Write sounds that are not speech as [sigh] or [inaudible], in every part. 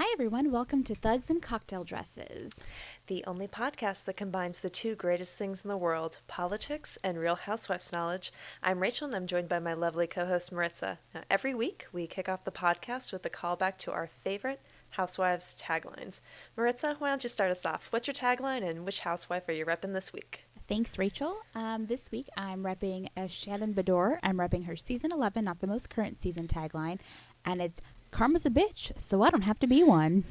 Hi, everyone. Welcome to Thugs and Cocktail Dresses. the only podcast that combines the two greatest things in the world politics and real housewives knowledge. I'm Rachel and I'm joined by my lovely co host Maritza. Now, every week we kick off the podcast with a callback to our favorite housewives taglines. Maritza, why don't you start us off? What's your tagline and which housewife are you repping this week? Thanks, Rachel. Um, this week I'm repping a Shannon Beador. I'm repping her season 11, not the most current season tagline, and it's Karma's a bitch, so I don't have to be one.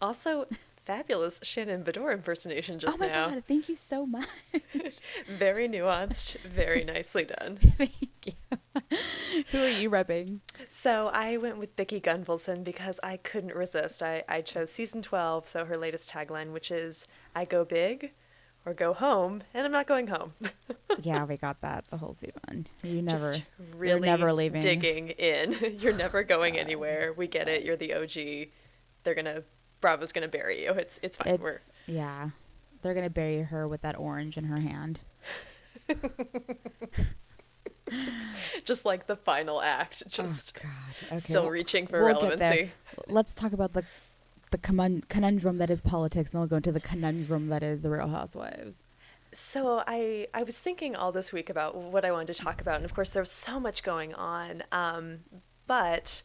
Also, fabulous Shannon Beador impersonation just oh my now. god, thank you so much. [laughs] Very nuanced, very nicely done. [laughs] thank you. Who are you repping? So I went with Vicki Gunvalson because I couldn't resist. I, I chose season 12, so her latest tagline, which is I go big or go home, and I'm not going home. [laughs] yeah, we got that the whole season. You never, Just you're really never leaving. digging in. [laughs] You're never going [laughs] anywhere. We get it. You're the OG. They're gonna Bravo's gonna bury you. It's it's fine. It's, We're yeah, they're gonna bury her with that orange in her hand. just like the final act, oh, just oh God. Okay, still well, reaching for we'll relevancy. Let's talk about the the conundrum that is politics, and then we'll go into the conundrum that is the Real Housewives. So I I was thinking all this week about what I wanted to talk about, and of course there was so much going on. Um, but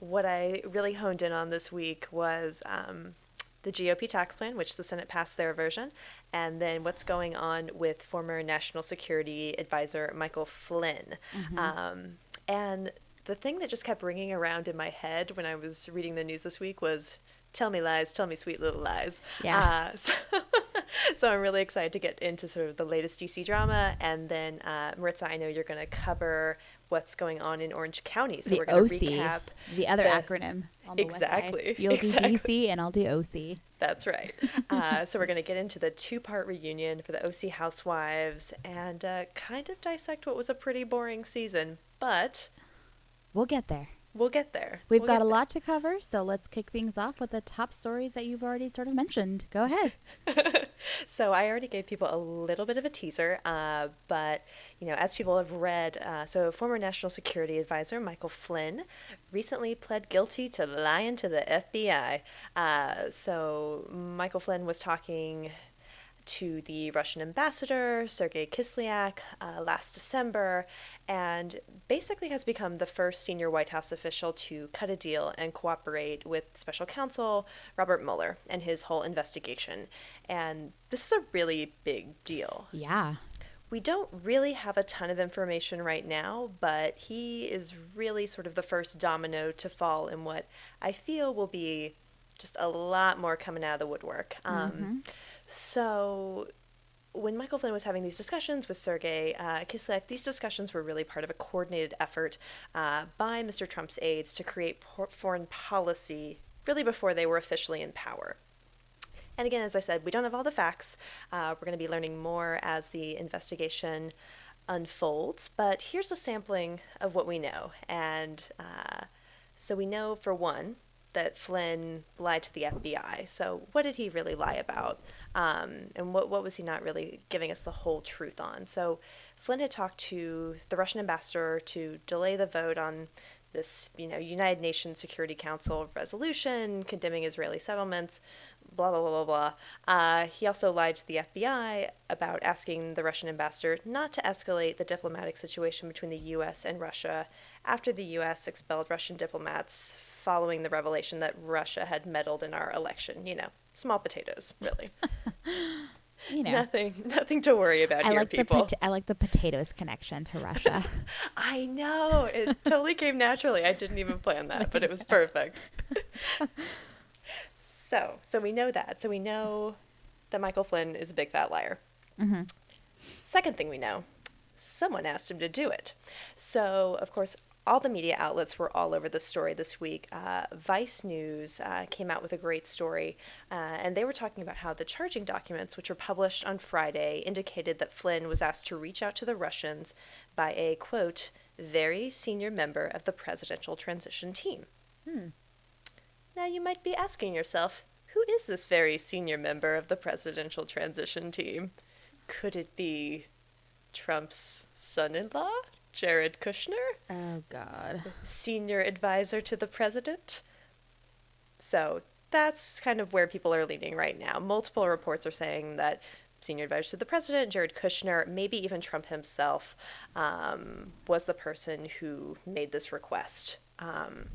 what I really honed in on this week was um, the GOP tax plan, which the Senate passed their version, and then what's going on with former National Security Advisor Michael Flynn. Um, and the thing that just kept ringing around in my head when I was reading the news this week was. Tell me lies, tell me sweet little lies. Yeah. Uh, [laughs] so, so I'm really excited to get into sort of the latest DC drama, and then uh, Maritza, I know you're going to cover what's going on in Orange County, so the we're going to recap. the other the- acronym. On the west. Exactly, [laughs] You'll exactly. do DC, and I'll do OC. That's right. Uh, so we're going to get into the two-part reunion for the OC Housewives and uh, kind of dissect what was a pretty boring season, but We'll get there. We'll get there. We've We'll got a there. lot to cover, so let's kick things off with the top stories that you've already sort of mentioned. Go [laughs] ahead. so I already gave people a little bit of a teaser, uh, but you know, as people have read, uh, so former National Security Advisor Michael Flynn recently pled guilty to lying to the FBI. Uh, so Michael Flynn was talking to the Russian ambassador, Sergei Kislyak, uh, last December, and basically has become the first senior White House official to cut a deal and cooperate with special counsel Robert Mueller and his whole investigation. And this is a really big deal. Yeah. We don't really have a ton of information right now, but he is really sort of the first domino to fall in what I feel will be just a lot more coming out of the woodwork. Um, So, when Michael Flynn was having these discussions with Sergei uh, Kislyak, these discussions were really part of a coordinated effort uh, by Mr. Trump's aides to create por- foreign policy really before they were officially in power. And again, as I said, we don't have all the facts. Uh, we're going to be learning more as the investigation unfolds. But here's a sampling of what we know. And uh, so we know, for one, that Flynn lied to the FBI. So what did he really lie about? Um, and what, what was he not really giving us the whole truth on? So Flynn had talked to the Russian ambassador to delay the vote on this, you know, United Nations Security Council resolution condemning Israeli settlements, blah blah blah blah blah. Uh, he also lied to the FBI about asking the Russian ambassador not to escalate the diplomatic situation between the U.S. and Russia after the U.S. expelled Russian diplomats following the revelation that Russia had meddled in our election. You know, small potatoes, really. [laughs] You know. Nothing, nothing to worry about I here, like the people. pot- I like the potatoes connection to Russia. [laughs] I know. It [laughs] totally came naturally. I didn't even plan that, but it was perfect. so, so we know that. So we know that Michael Flynn is a big fat liar. Mhm. Second thing we know, someone asked him to do it. So, of course, all the media outlets were all over the story this week. Uh, Vice News uh, came out with a great story, uh, and they were talking about how the charging documents, which were published on Friday, indicated that Flynn was asked to reach out to the Russians by a quote, very senior member of the presidential transition team. Hmm. Now, you might be asking yourself, who is this very senior member of the presidential transition team? Could it be Trump's son in law, Jared Kushner, oh God. senior advisor to the president? So, that's kind of where people are leaning right now. Multiple reports are saying that senior advisor to the president, Jared Kushner, maybe even Trump himself, um, was the person who made this request. Um,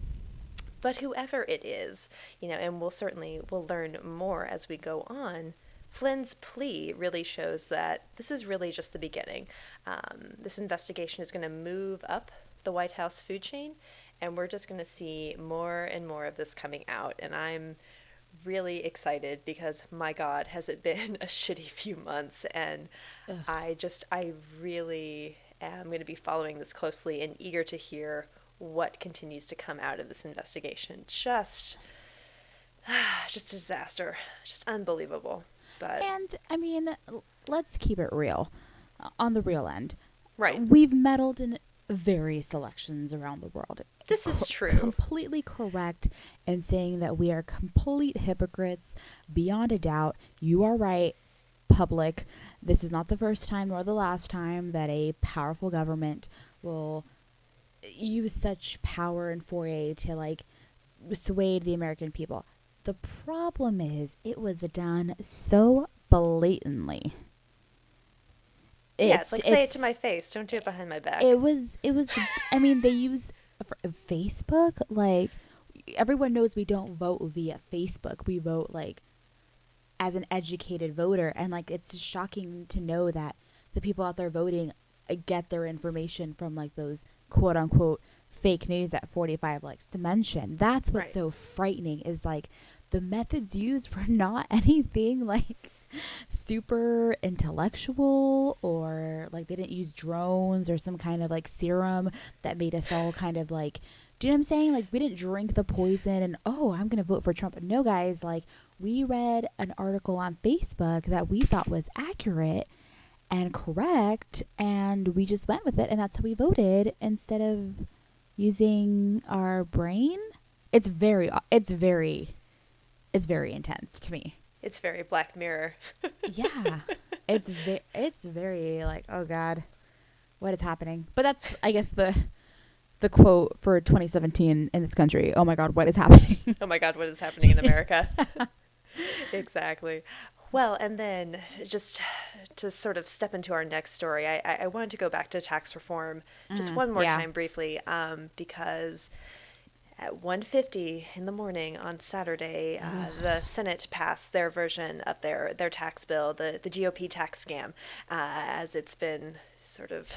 but whoever it is, you know, and we'll certainly we'll learn more as we go on. Flynn's plea really shows that this is really just the beginning. Um, this investigation is going to move up the White House food chain, and we're just going to see more and more of this coming out. And I'm really excited because my God, has it [laughs] been a shitty few months, and Ugh. I just I really am going to be following this closely and eager to hear what continues to come out of this investigation. Just, [sighs] just a disaster, just unbelievable. But and I mean, let's keep it real, uh, on the real end. Right. We've meddled in various elections around the world. This is true. Completely correct in saying that we are complete hypocrites beyond a doubt. You are right, public. This is not the first time nor the last time that a powerful government will use such power and foray to like sway the American people. The problem is it was done so blatantly. It's, yeah, it's like say it to my face. Don't do it behind my back. It was. It was. I mean, they used Facebook. Like everyone knows, we don't vote via Facebook. We vote like as an educated voter, and like it's shocking to know that the people out there voting uh, get their information from like those quote unquote fake news that 45 likes to mention. That's what's right. so frightening is like the methods used were not [laughs] anything like super intellectual or like they didn't use drones or some kind of like serum that made us all kind of like do you know what I'm saying? Like we didn't drink the poison and oh, I'm going to vote for Trump. No guys, like we read an article on Facebook that we thought was accurate and correct and we just went with it and that's how we voted instead of using our brain it's very it's very it's very intense to me. It's very black mirror. [laughs] Yeah. It's ve- it's very like oh god what is happening? But that's i guess the the quote for 2017 in this country. Oh my god what is happening? [laughs] Oh my god what is happening in america? [laughs] Exactly. Well, and then just to sort of step into our next story, I, I wanted to go back to tax reform just mm, one more yeah. time briefly um, because at 1.50 in the morning on Saturday, uh, the Senate passed their version of their, their tax bill, the, the GOP tax scam, uh, as it's been sort of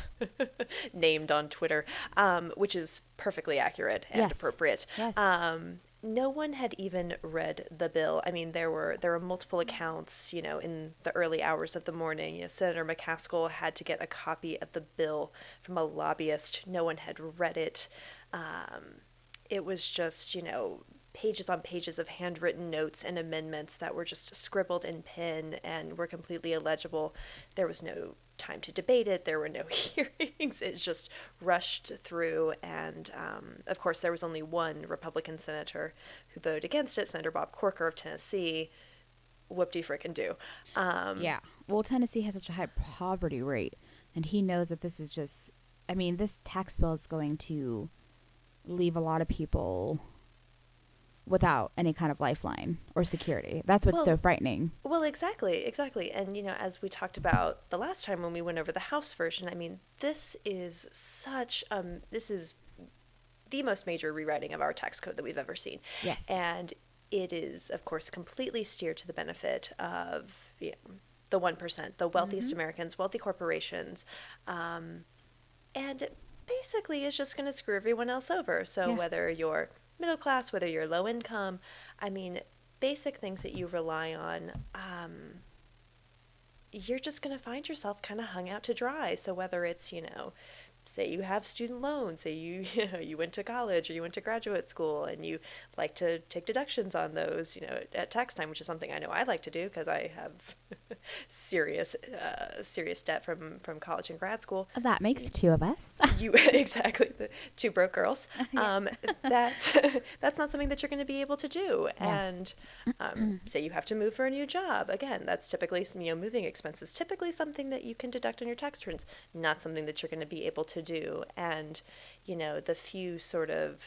[laughs] named on Twitter, um, which is perfectly accurate and yes. appropriate. Yes. Um, no one had even read the bill. I mean, there were there were multiple accounts, you know, in the early hours of the morning. You know, Senator McCaskill had to get a copy of the bill from a lobbyist. No one had read it. Um, it was just, you know, pages on pages of handwritten notes and amendments that were just scribbled in pen and were completely illegible. There was no time to debate it. There were no [laughs] hearings. It just rushed through. And um, of course, there was only one Republican senator who voted against it, Senator Bob Corker of Tennessee. Whoop de frickin' do. Um, yeah. Well, Tennessee has such a high poverty rate, and he knows that this is just. I mean, this tax bill is going to leave a lot of people without any kind of lifeline or security. That's what's well, so frightening. Well, exactly, exactly. And you know, as we talked about the last time when we went over the House version, I mean, this is such um this is the most major rewriting of our tax code that we've ever seen. Yes. And it is, of course, completely steered to the benefit of you know, the 1%, the wealthiest mm-hmm. Americans, wealthy corporations. Um, and basically is just going to screw everyone else over. So yeah. whether you're middle class, whether you're low income. I mean, basic things that you rely on. Um, you're just going to find yourself kind of hung out to dry. So whether it's, you know, say you have student loans, say you [laughs] you, know, you went to college or you went to graduate school and you like to take deductions on those, you know, at tax time, which is something I know I like to do because I have serious uh, serious debt from from college and grad school. That makes two of us. [laughs] you [laughs] exactly the two broke girls. [laughs] Um, that's that's not something that you're going to be able to do. Yeah. And um, say you have to move for a new job. Again, that's typically you know moving expenses. Typically something that you can deduct on your tax returns. Not something that you're going to be able to do. And you know the few sort of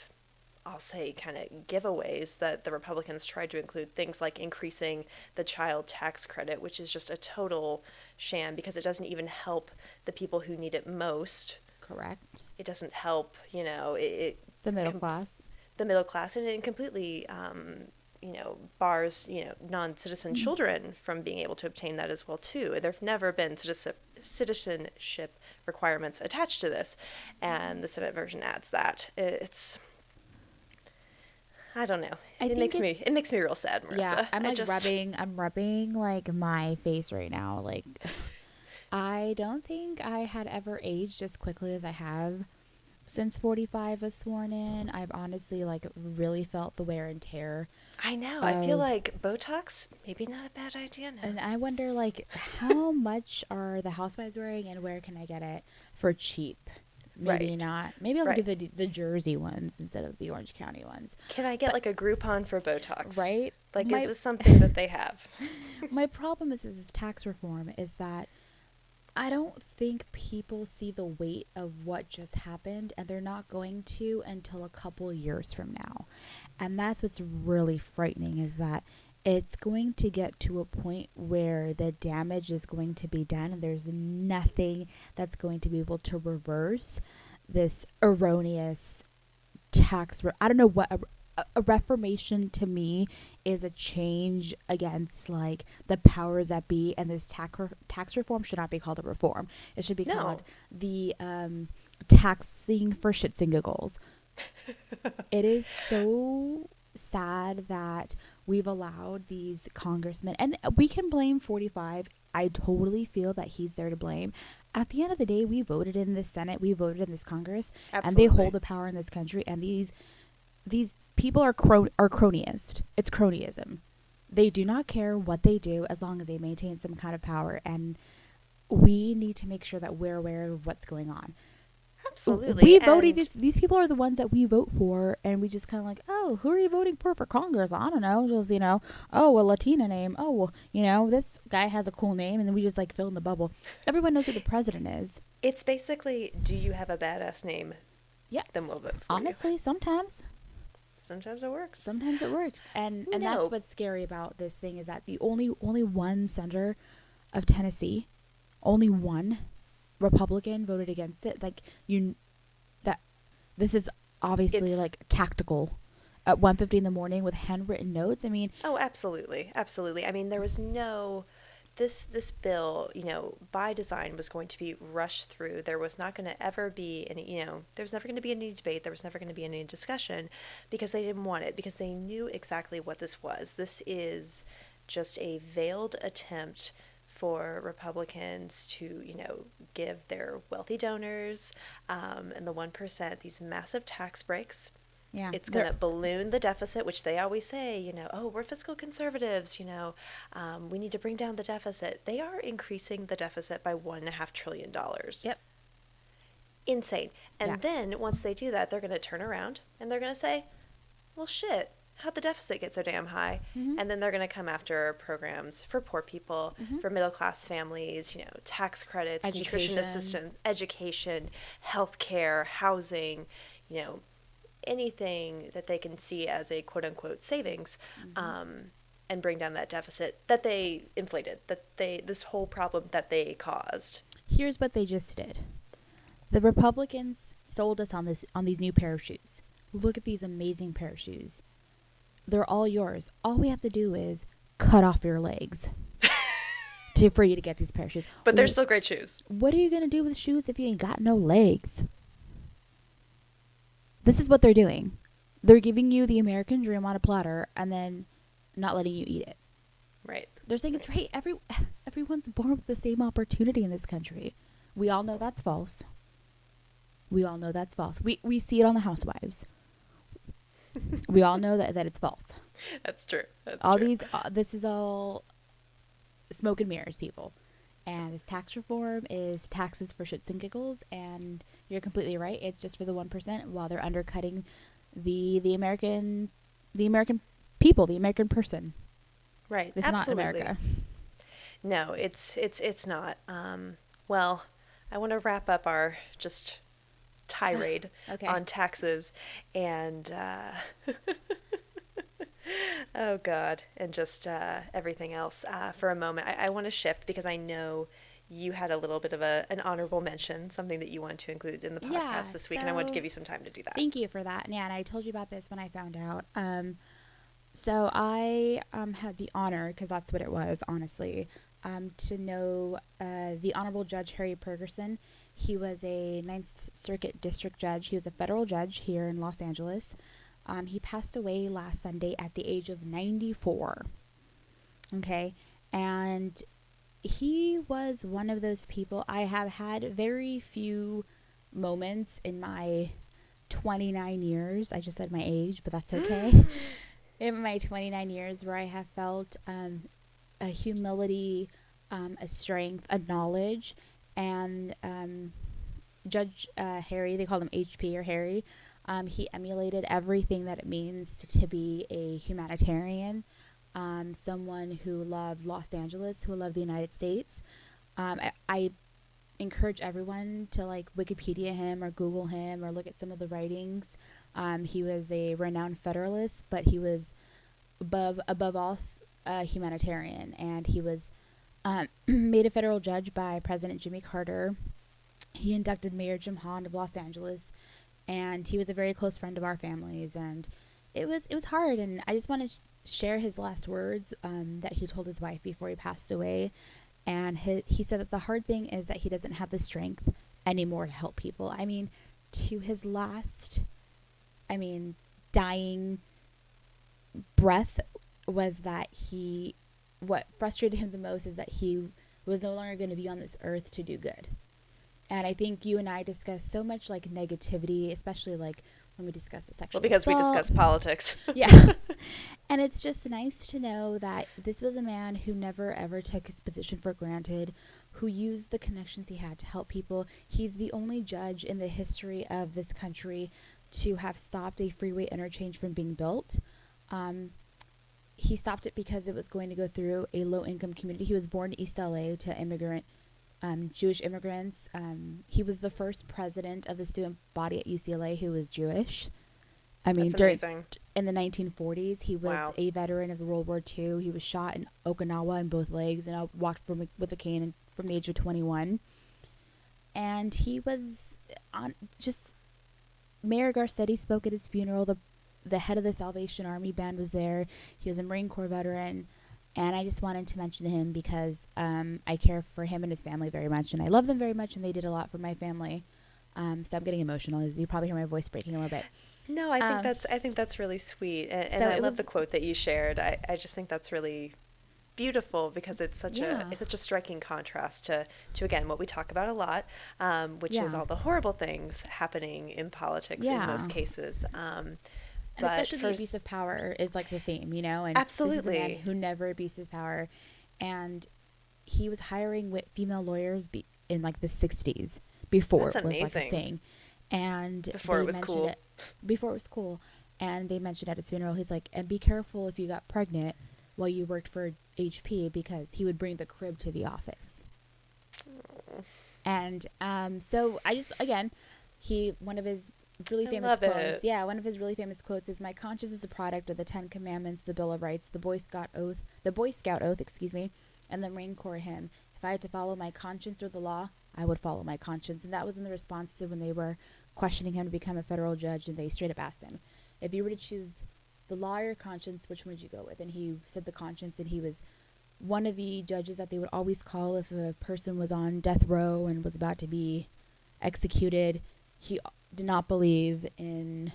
I'll say, kind of giveaways that the Republicans tried to include things like increasing the child tax credit, which is just a total sham because it doesn't even help the people who need it most. Correct. It doesn't help, you know, it, it The middle Com- class. the middle class, and it completely, um, you know, bars you know non-citizen children from being able to obtain that as well too. There've never been citizen- citizenship requirements attached to this, and the Senate version adds that. It's I don't know. I it makes me it makes me real sad, Marissa. Yeah, I'm like just- rubbing. I'm rubbing like my face right now. Like, [laughs] I don't think I had ever aged as quickly as I have since 45 was sworn in. I've honestly like really felt the wear and tear, I know. I feel like Botox maybe not a bad idea now. and I wonder like how [laughs] much are the housewives wearing, and where can I get it for cheap? Maybe Right. not. Maybe I'll do the the Jersey ones instead of the Orange County ones. Can I get like a Groupon for Botox? Right? Like, My- is this something that they have? [laughs] my problem is this tax reform is that I don't think people see the weight of what just happened and they're not going to until a couple years from now. And that's what's really frightening is that it's going to get to a point where the damage is going to be done and there's nothing that's going to be able to reverse this erroneous tax re- I don't know what a, a- reformation to me is a change against like the powers that be and this tax re- tax reform should not be called a reform it should be No. called the um taxing for shits and giggles [laughs] it is so sad that we've allowed these congressmen and we can blame 45 i totally feel that he's there to blame. At the end of the day we voted in this senate we voted in this congress and they hold the power in this country and these these people are cro- are cronyist. It's cronyism. They do not care what they do as long as they maintain some kind of power and we need to make sure that we're aware of what's going on Absolutely. we voted these these people are the ones that we vote for and we just kind of like oh who are you voting for for congress i don't know just you know oh a latina name oh well you know this guy has a cool name and then we just like fill in the bubble everyone knows who the president is It's basically, do you have a badass name? yes Then we'll vote for you. honestly sometimes Sometimes it works. sometimes it works and and No. that's what's scary about this thing is that the only only one senator of tennessee only one republican voted against it like you that this is obviously It's- like tactical at 1.50 in the morning with handwritten notes i mean Oh, absolutely, absolutely. I mean, there was no this this bill, you know, by design was going to be rushed through. There was not going to ever be any, you know, there was never going to be any debate. There was never going to be any discussion because they didn't want it because they knew exactly what this was. This is just a veiled attempt for Republicans to, you know, give their wealthy donors um, and the one percent these massive tax breaks yeah it's going to balloon the deficit, which they always say, you know, oh, we're fiscal conservatives, you know, um, we need to bring down the deficit. They are increasing the deficit by one and a half trillion dollars. Yep. Insane. And Yeah. then once they do that, they're going to turn around and they're going to say, well, shit, how'd the deficit get so damn high? Mhm. And then they're going to come after programs for poor people, Mhm. for middle class families, you know, tax credits, nutrition assistance, education, health care, housing, you know, anything that they can see as a quote unquote savings um, and bring down that deficit that they inflated, that they, this whole problem that they caused. here's what they just did the republicans sold us on this on these new pair of shoes look at these amazing pair of shoes they're all yours all we have to do is cut off your legs [laughs] to for you to get these pair of shoes But they're Wh- still great shoes. what are you gonna do with shoes if you ain't got no legs this is what they're doing they're giving you the american dream on a platter and then not letting you eat it Right. they're saying it's right. Every [sighs] everyone's born with the same opportunity in this country. We all know that's false. We all know that's false. We we see it on the housewives. We all know that that it's false. That's true. That's all true. these uh, this is all smoke and mirrors, people. And this tax reform is taxes for shits and giggles, and you're completely right. It's just for the one percent, while they're undercutting the the American the American people, the American person. right. It's Absolutely. not America. No, it's it's it's not. Um, well, I want to wrap up our just tirade [laughs] Okay. on taxes and uh, [laughs] oh god, and just uh, everything else uh, for a moment. I, I want to shift because I know you had a little bit of a an honorable mention, something that you wanted to include in the podcast Yeah, this week, and I wanted to give you some time to do that. Thank you for that. Yeah, and I told you about this when I found out. Um, so I um, had the honor, because that's what it was, honestly, um, to know uh, the Honorable Judge Harry Pregerson. He was a Ninth Circuit District Judge. He was a federal judge here in Los Angeles. Um, he passed away last Sunday at the age of 94. Okay. And he was one of those people. I have had very few moments in my 29 years. I just said my age, but that's okay. [gasps] in my 29 years, where I have felt um, a humility, um, a strength, a knowledge, and um, Judge uh, Harry, they called him HP or Harry. Um, he emulated everything that it means to, to be a humanitarian, um, someone who loved Los Angeles, who loved the United States. Um, I, I encourage everyone to like Wikipedia him or Google him or look at some of the writings. Um, he was a renowned Federalist, but he was above above all a humanitarian, and he was um, [clears throat] made a federal judge by President Jimmy Carter. He inducted Mayor Jim Hahn of Los Angeles, and he was a very close friend of our families. And it was it was hard, and I just want to sh- share his last words um, that he told his wife before he passed away. And he, he said that the hard thing is that he doesn't have the strength anymore to help people. I mean, to his last, I mean, dying breath was that he, what frustrated him the most is that he was no longer going to be on this earth to do good. And I think you and I discussed so much like negativity, especially like when we discuss the sexual well, because we discuss politics. [laughs] Yeah. [laughs] and it's just nice to know that this was a man who never ever took his position for granted, who used the connections he had to help people. He's the only judge in the history of this country to have stopped a freeway interchange from being built. Um, he stopped it because it was going to go through a low income community. He was born in East LA to immigrant um, Jewish immigrants. Um, he was the first president of the student body at UCLA who was Jewish. I mean, during in the 1940s, he was Wow. a veteran of World War II. He was shot in Okinawa in both legs and walked from with a cane from the age of 21. And he was on just Mayor Garcetti spoke at his funeral. The the head of the Salvation Army band was there. He was a Marine Corps veteran, and I just wanted to mention him because um, I care for him and his family very much, and I love them very much, and they did a lot for my family. Um, so I'm getting emotional. You probably hear my voice breaking a little bit. No, I think Um, that's I think that's really sweet, and, and So I love the quote that you shared. I, I just think that's really beautiful because it's such Yeah. a it's such a striking contrast to to again what we talk about a lot, um, which is all the horrible things happening in politics in most Yeah. cases. And but especially the abuse of power is like the theme, you know. And This is a man Absolutely. who never abuses power, and he was hiring female lawyers be- in like the '60s before That's it was like a thing, and Before it was cool. it- before it was cool, and they mentioned at his funeral, he's like, "And be careful if you got pregnant while you worked for HP because he would bring the crib to the office." And um, so I just again, he one of his really famous quotes. it. Yeah, one of his really famous quotes is, "My conscience is a product of the Ten Commandments, the Bill of Rights, the Boy Scout oath, the Boy Scout oath, excuse me, and the Marine Corps hymn. If I had to follow my conscience or the law, I would follow my conscience." And that was in the response to when they were questioning him to become a federal judge, and they straight up asked him, "If you were to choose the law or conscience, which one would you go with?" And he said the conscience, and he was one of the judges that they would always call if a person was on death row and was about to be executed. He did not believe in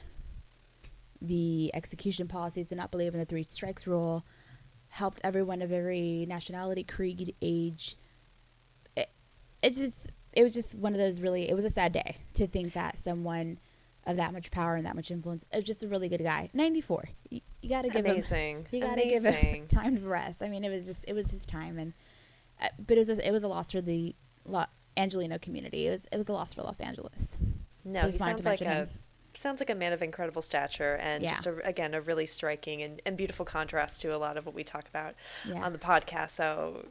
the execution policies, did not believe in the three strikes rule, helped everyone of every nationality, creed, age. It, it was it was just one of those really it was a sad day to think that someone of that much power and that much influence it was just a really good guy 94 you, you got to give him amazing, you gotta give him [laughs] time to rest. I mean, it was just it was his time, and uh, but it was a, it was a loss for the Lo- Angelino community. It was it was a loss for Los Angeles. No, So he sounds like a him. sounds like a man of incredible stature and Yeah. just a, again a really striking and, and beautiful contrast to a lot of what we talk about Yeah. on the podcast. So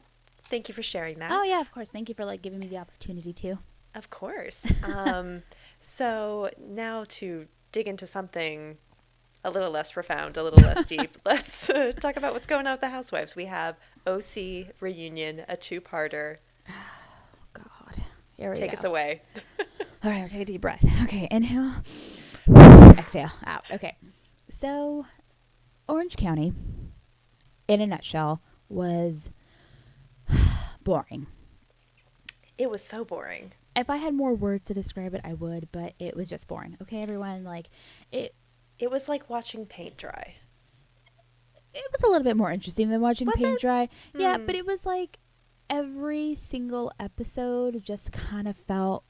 thank you for sharing that. Oh yeah, of course. Thank you for like giving me the opportunity to. Of course. [laughs] Um, So now to dig into something a little less profound, a little less deep, [laughs] let's uh, [laughs] talk about what's going on with the housewives. We have OC reunion, a two-parter. [sighs] God. Here we Take go. us away. All right, we'll take a deep breath. Okay, inhale. Exhale. Out. Okay. So, Orange County, in a nutshell, was [sighs] boring. It was so boring. If I had more words to describe it, I would, but it was just boring. Okay, everyone? Like, it It was like watching paint dry. it was a little bit more interesting than watching Was paint it? dry. Yeah, Hmm. but it was like every single episode just kind of felt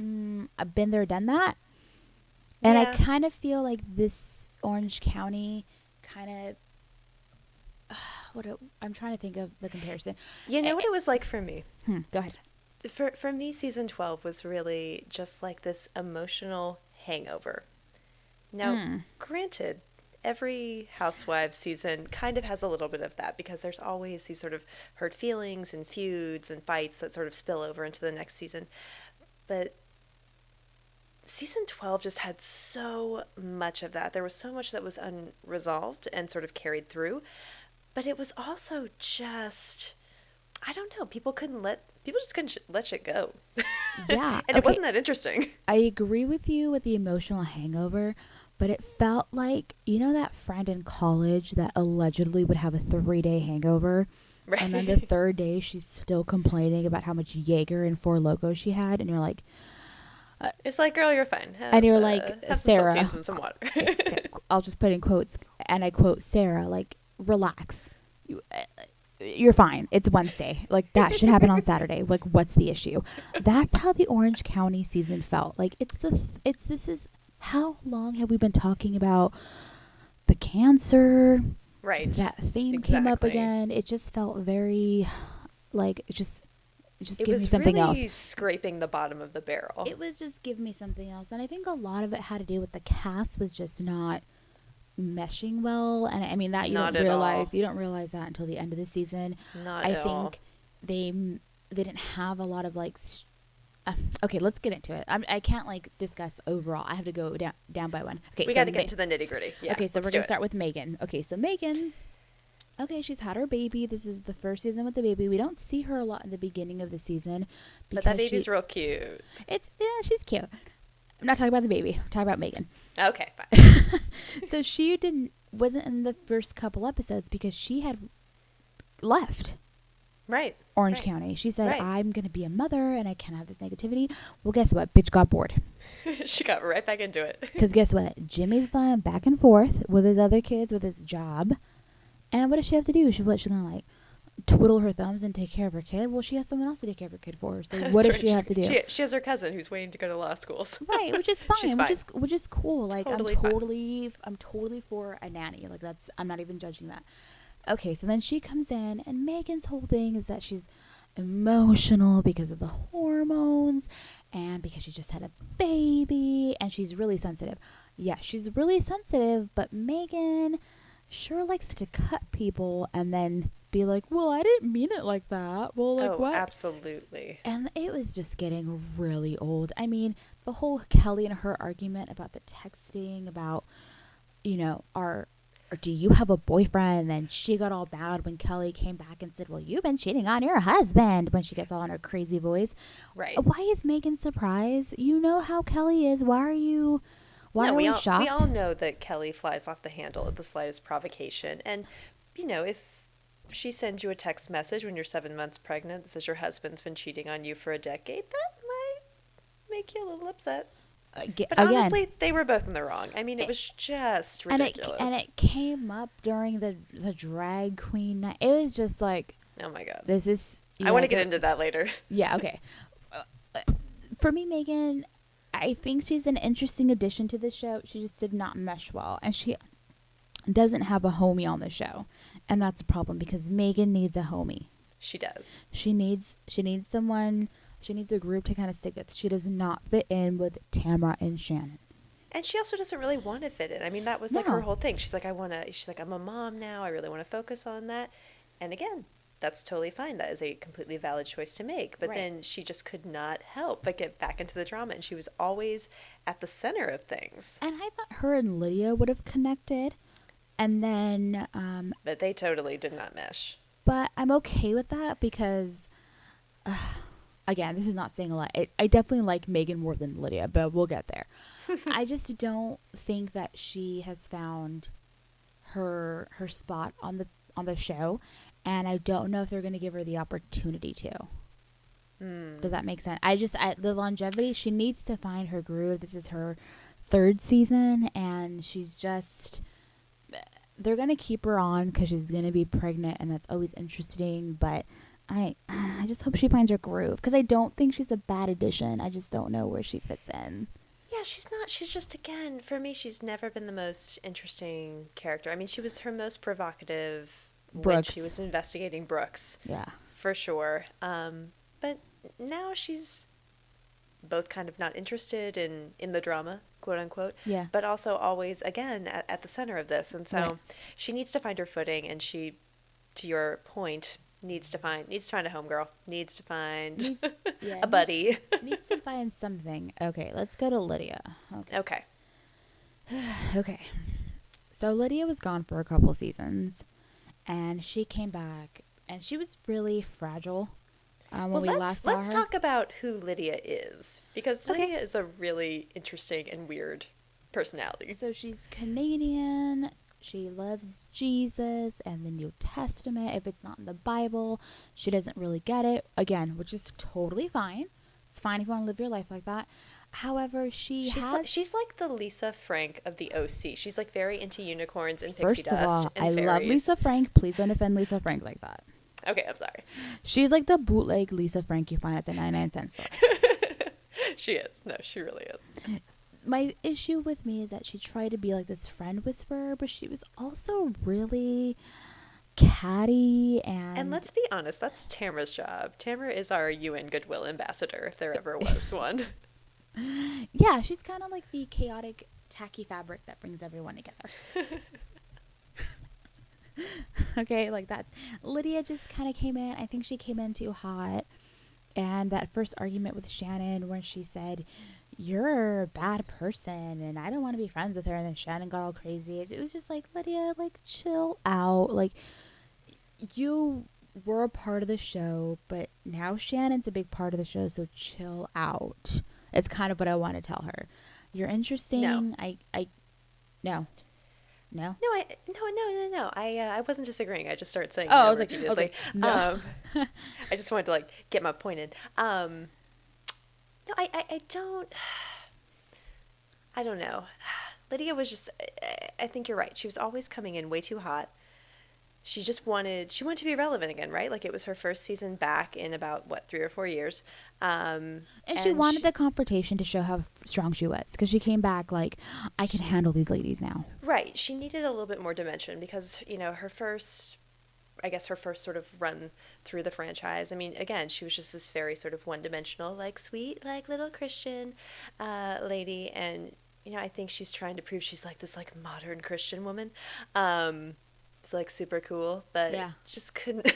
mm, I've been there, done that. And I kind of feel like this Orange County kind of [sighs] what a, I'm trying to think of the comparison. You know Eh, what it was like for me? Hmm, go ahead. For for me, season twelve was really just like this emotional hangover. Now, Mm. granted, every Housewives season kind of has a little bit of that because there's always these sort of hurt feelings and feuds and fights that sort of spill over into the next season. But season 12 just had so much of that. There was so much that was unresolved and sort of carried through. But it was also just, I don't know, people couldn't let, people just couldn't sh- let shit go. [laughs] Yeah, and it wasn't that interesting. I agree with you with the emotional hangover, but it felt like you know that friend in college that allegedly would have a three day hangover, and then the third day she's still complaining about how much Jaeger and Four Lokos she had, and you're like, It's like, girl, you're fine. And you're Have, like, uh, some Sarah. and some water. [laughs] I'll just put in quotes, and I quote Sarah, like, relax. You, uh, you're fine. It's Wednesday. Like that should happen on [laughs] Saturday. Like, what's the issue? That's how the Orange County season felt. Like, it's the, th- it's this is how long have we been talking about the cancer? right. That theme came up again. It just felt very, like, just, just it give me something really else. scraping the bottom of the barrel. It was just give me something else, and I think a lot of it had to do with the cast was just not meshing well. And I mean that you Not don't at all. realize you don't realize that until the end of the season. Not I at all. think they they didn't have a lot of like. s uh, okay, let's get into it. I'm, I can't like discuss overall. I have to go down down by one. Okay, we so got to Ma- get into the nitty gritty. Yeah, okay, so we're gonna start with Megan. Okay, so Megan. Okay, she's had her baby. This is the first season with the baby. We don't see her a lot in the beginning of the season But that baby's she, real cute. it's yeah, she's cute. I'm not talking about the baby. I'm talking about Megan. Okay, fine. [laughs] so she didn't wasn't in the first couple episodes because she had left right. Orange Right. County. She said, Right. "I'm gonna be a mother and I can't have this negativity." Well, guess what? Bitch got bored. [laughs] she got right back into it. [laughs] Because guess what? Jimmy's flying back and forth with his other kids with his job, and what does she have to do? She what? She's gonna like twiddle her thumbs and take care of her kid. Well, she has someone else to take care of her kid for her. So [laughs] what does she have to do? She, she has her cousin who's waiting to go to law schools. right which is [laughs] fine, She's which is which is cool like Totally i'm fine. totally i'm totally for a nanny like that's i'm not even judging that okay so then she comes in and megan's whole thing is that she's emotional because of the hormones and because she just had a baby and she's really sensitive yeah she's really sensitive but megan sure likes to cut people and then be like well i didn't mean it like that well like oh, what absolutely. and it was just getting really old. I mean, the whole Kelly and her argument about the texting, about, you know, are, or do you have a boyfriend? And then she got all bad when Kelly came back and said, well, you've been cheating on your husband when she gets all in her crazy voice. Right. Why is Megan surprised? You know how Kelly is. Why are you, why no, are we we all, shocked? We all know that Kelly flies off the handle at the slightest provocation. And, you know, if she sends you a text message when you're seven months pregnant that says your husband's been cheating on you for a decade, that might make you a little upset. But Again, honestly, they were both in the wrong. I mean, it It- was just ridiculous. and it, and it came up during the, the drag queen night. It was just like, oh my god. this is. I want to get are- into that later. Yeah, okay. Uh, For me, Megan, I think she's an interesting addition to the show. She just did not mesh well. And she doesn't have a homie on the show. And that's a problem because Megan needs a homie. She does. She needs she needs someone she needs a group to kind of stick with. She does not fit in with Tamara and Shannon. And she also doesn't really want to fit in. I mean, that was like her whole thing. She's like, I want to, she's like, I'm a mom now. I really want to focus on that. And again, that's totally fine. That is a completely valid choice to make. But Right. then she just could not help but get back into the drama, and she was always at the center of things. And I thought her and Lydia would have connected. And then, um, But they totally did not mesh. but I'm okay with that because, uh, [sighs] again, this is not saying a lot. I, I definitely like Megan more than Lydia, but we'll get there. [laughs] I just don't think that she has found her her spot on the on the show, and I don't know if they're going to give her the opportunity to. Hmm. Does that make sense? I just I, the longevity. She needs to find her groove. This is her third season, and she's just. They're gonna keep her on because she's gonna be pregnant, and that's always interesting. But I, [sighs] I just hope she finds her groove because I don't think she's a bad addition. I just don't know where she fits in. Yeah, she's not. She's just again for me. She's never been the most interesting character. I mean, she was her most provocative Brooks. she was investigating Brooks, Yeah, for sure. Um, but now she's both kind of not interested in in the drama, quote unquote, yeah. but also always again at, at the center of this. And so Right. she needs to find her footing, and she, to your point, needs to find needs to find a homegirl, needs to find Needs- [laughs] yeah, a needs- buddy. needs to [laughs] find something. Okay, let's go to Lydia. Okay. okay. [sighs] Okay. So Lydia was gone for a couple seasons, and she came back, and she was really fragile um, when well, we let's, last saw let's talk about who Lydia is because Okay. Lydia is a really interesting and weird personality. So she's Canadian. She loves Jesus and the New Testament. If it's not in the Bible, she doesn't really get it. Again, which is totally fine. It's fine if you want to live your life like that. However, she She's has. like, she's like the Lisa Frank of the OC. She's like very into unicorns and pixie first of dust all, and I love. Lisa Frank. Please don't offend Lisa Frank like that. Okay, I'm sorry. She's like the bootleg Lisa Frank you find at the 99 cent store. [laughs] she is. No, she really is. my issue with me is that she tried to be like this friend whisperer, but she was also really catty and And let's be honest, that's Tamara's job. Tamara is our UN Goodwill ambassador, if there ever was one. [laughs] yeah, she's kind of like the chaotic, tacky fabric that brings everyone together. [laughs] okay, like that. Lydia just kind of came in. I think she came in too hot. And that first argument with Shannon, where she said, You're a bad person and I don't want to be friends with her. And then Shannon got all crazy. It was just like, Lydia, like, chill out. Like, you were a part of the show, but now Shannon's a big part of the show, so chill out. It's kind of what I want to tell her. You're interesting. I, I, no, no. No, I no no no no. I uh, I wasn't disagreeing. I just started saying. Oh, I was like- I was like, no. Um, [laughs] I just wanted to like get my point in. Um, no, I, I I don't. [sighs] I don't know. [sighs] Lydia was just. I, I think you're right. She was always coming in way too hot. She just wanted. She wanted to be relevant again, right? Like it was her first season back in about what three or four years. Um, And, she wanted the confrontation to show how strong she was because she came back like, I can handle these ladies now. Right. She needed a little bit more dimension because, you know, her first, I guess her first sort of run through the franchise. I mean, again, she was just this very sort of one dimensional, like sweet, like little Christian uh, lady. And, you know, I think she's trying to prove she's like this like modern Christian woman. Um, it's like super cool, but Yeah. just couldn't,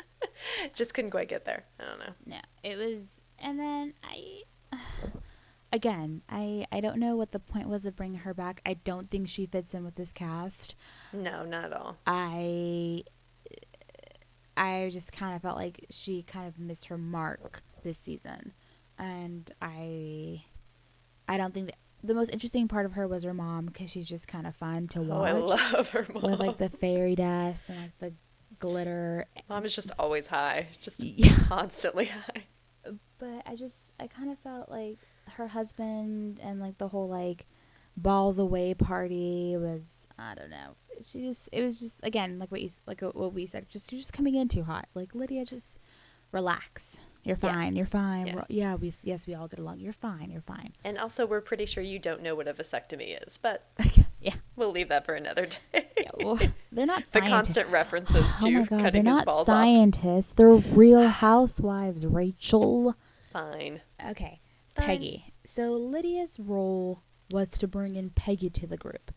[laughs] just couldn't quite get there. I don't know. No, it was, and then I, [sighs] again, I I don't know what the point was of bringing her back. I don't think she fits in with this cast. No, not at all. I, I just kind of felt like she kind of missed her mark this season, and I, I don't think that the most interesting part of her was her mom because she's just kind of fun to Oh, watch I love her mom. with like the fairy dust and like the glitter. Mom is just always high, just Yeah. constantly high. but I just I kind of felt like her husband and like the whole like balls away party was I don't know. She just it was just again like what you like what we said. Just you're just coming in too hot. Like Lydia, just relax. You're Yeah. fine. You're fine. Yeah. Yeah. we yes we all get along. You're fine. You're fine. And also, we're pretty sure you don't know what a vasectomy is, but [laughs] yeah. we'll leave that for another day. Yeah. Well, [laughs] they're not the constant references Oh to my god, they're cutting his not scientists. They're real housewives, Rachel. Fine. Okay. Fine. Peggy. So Lydia's role was to bring in Peggy to the group.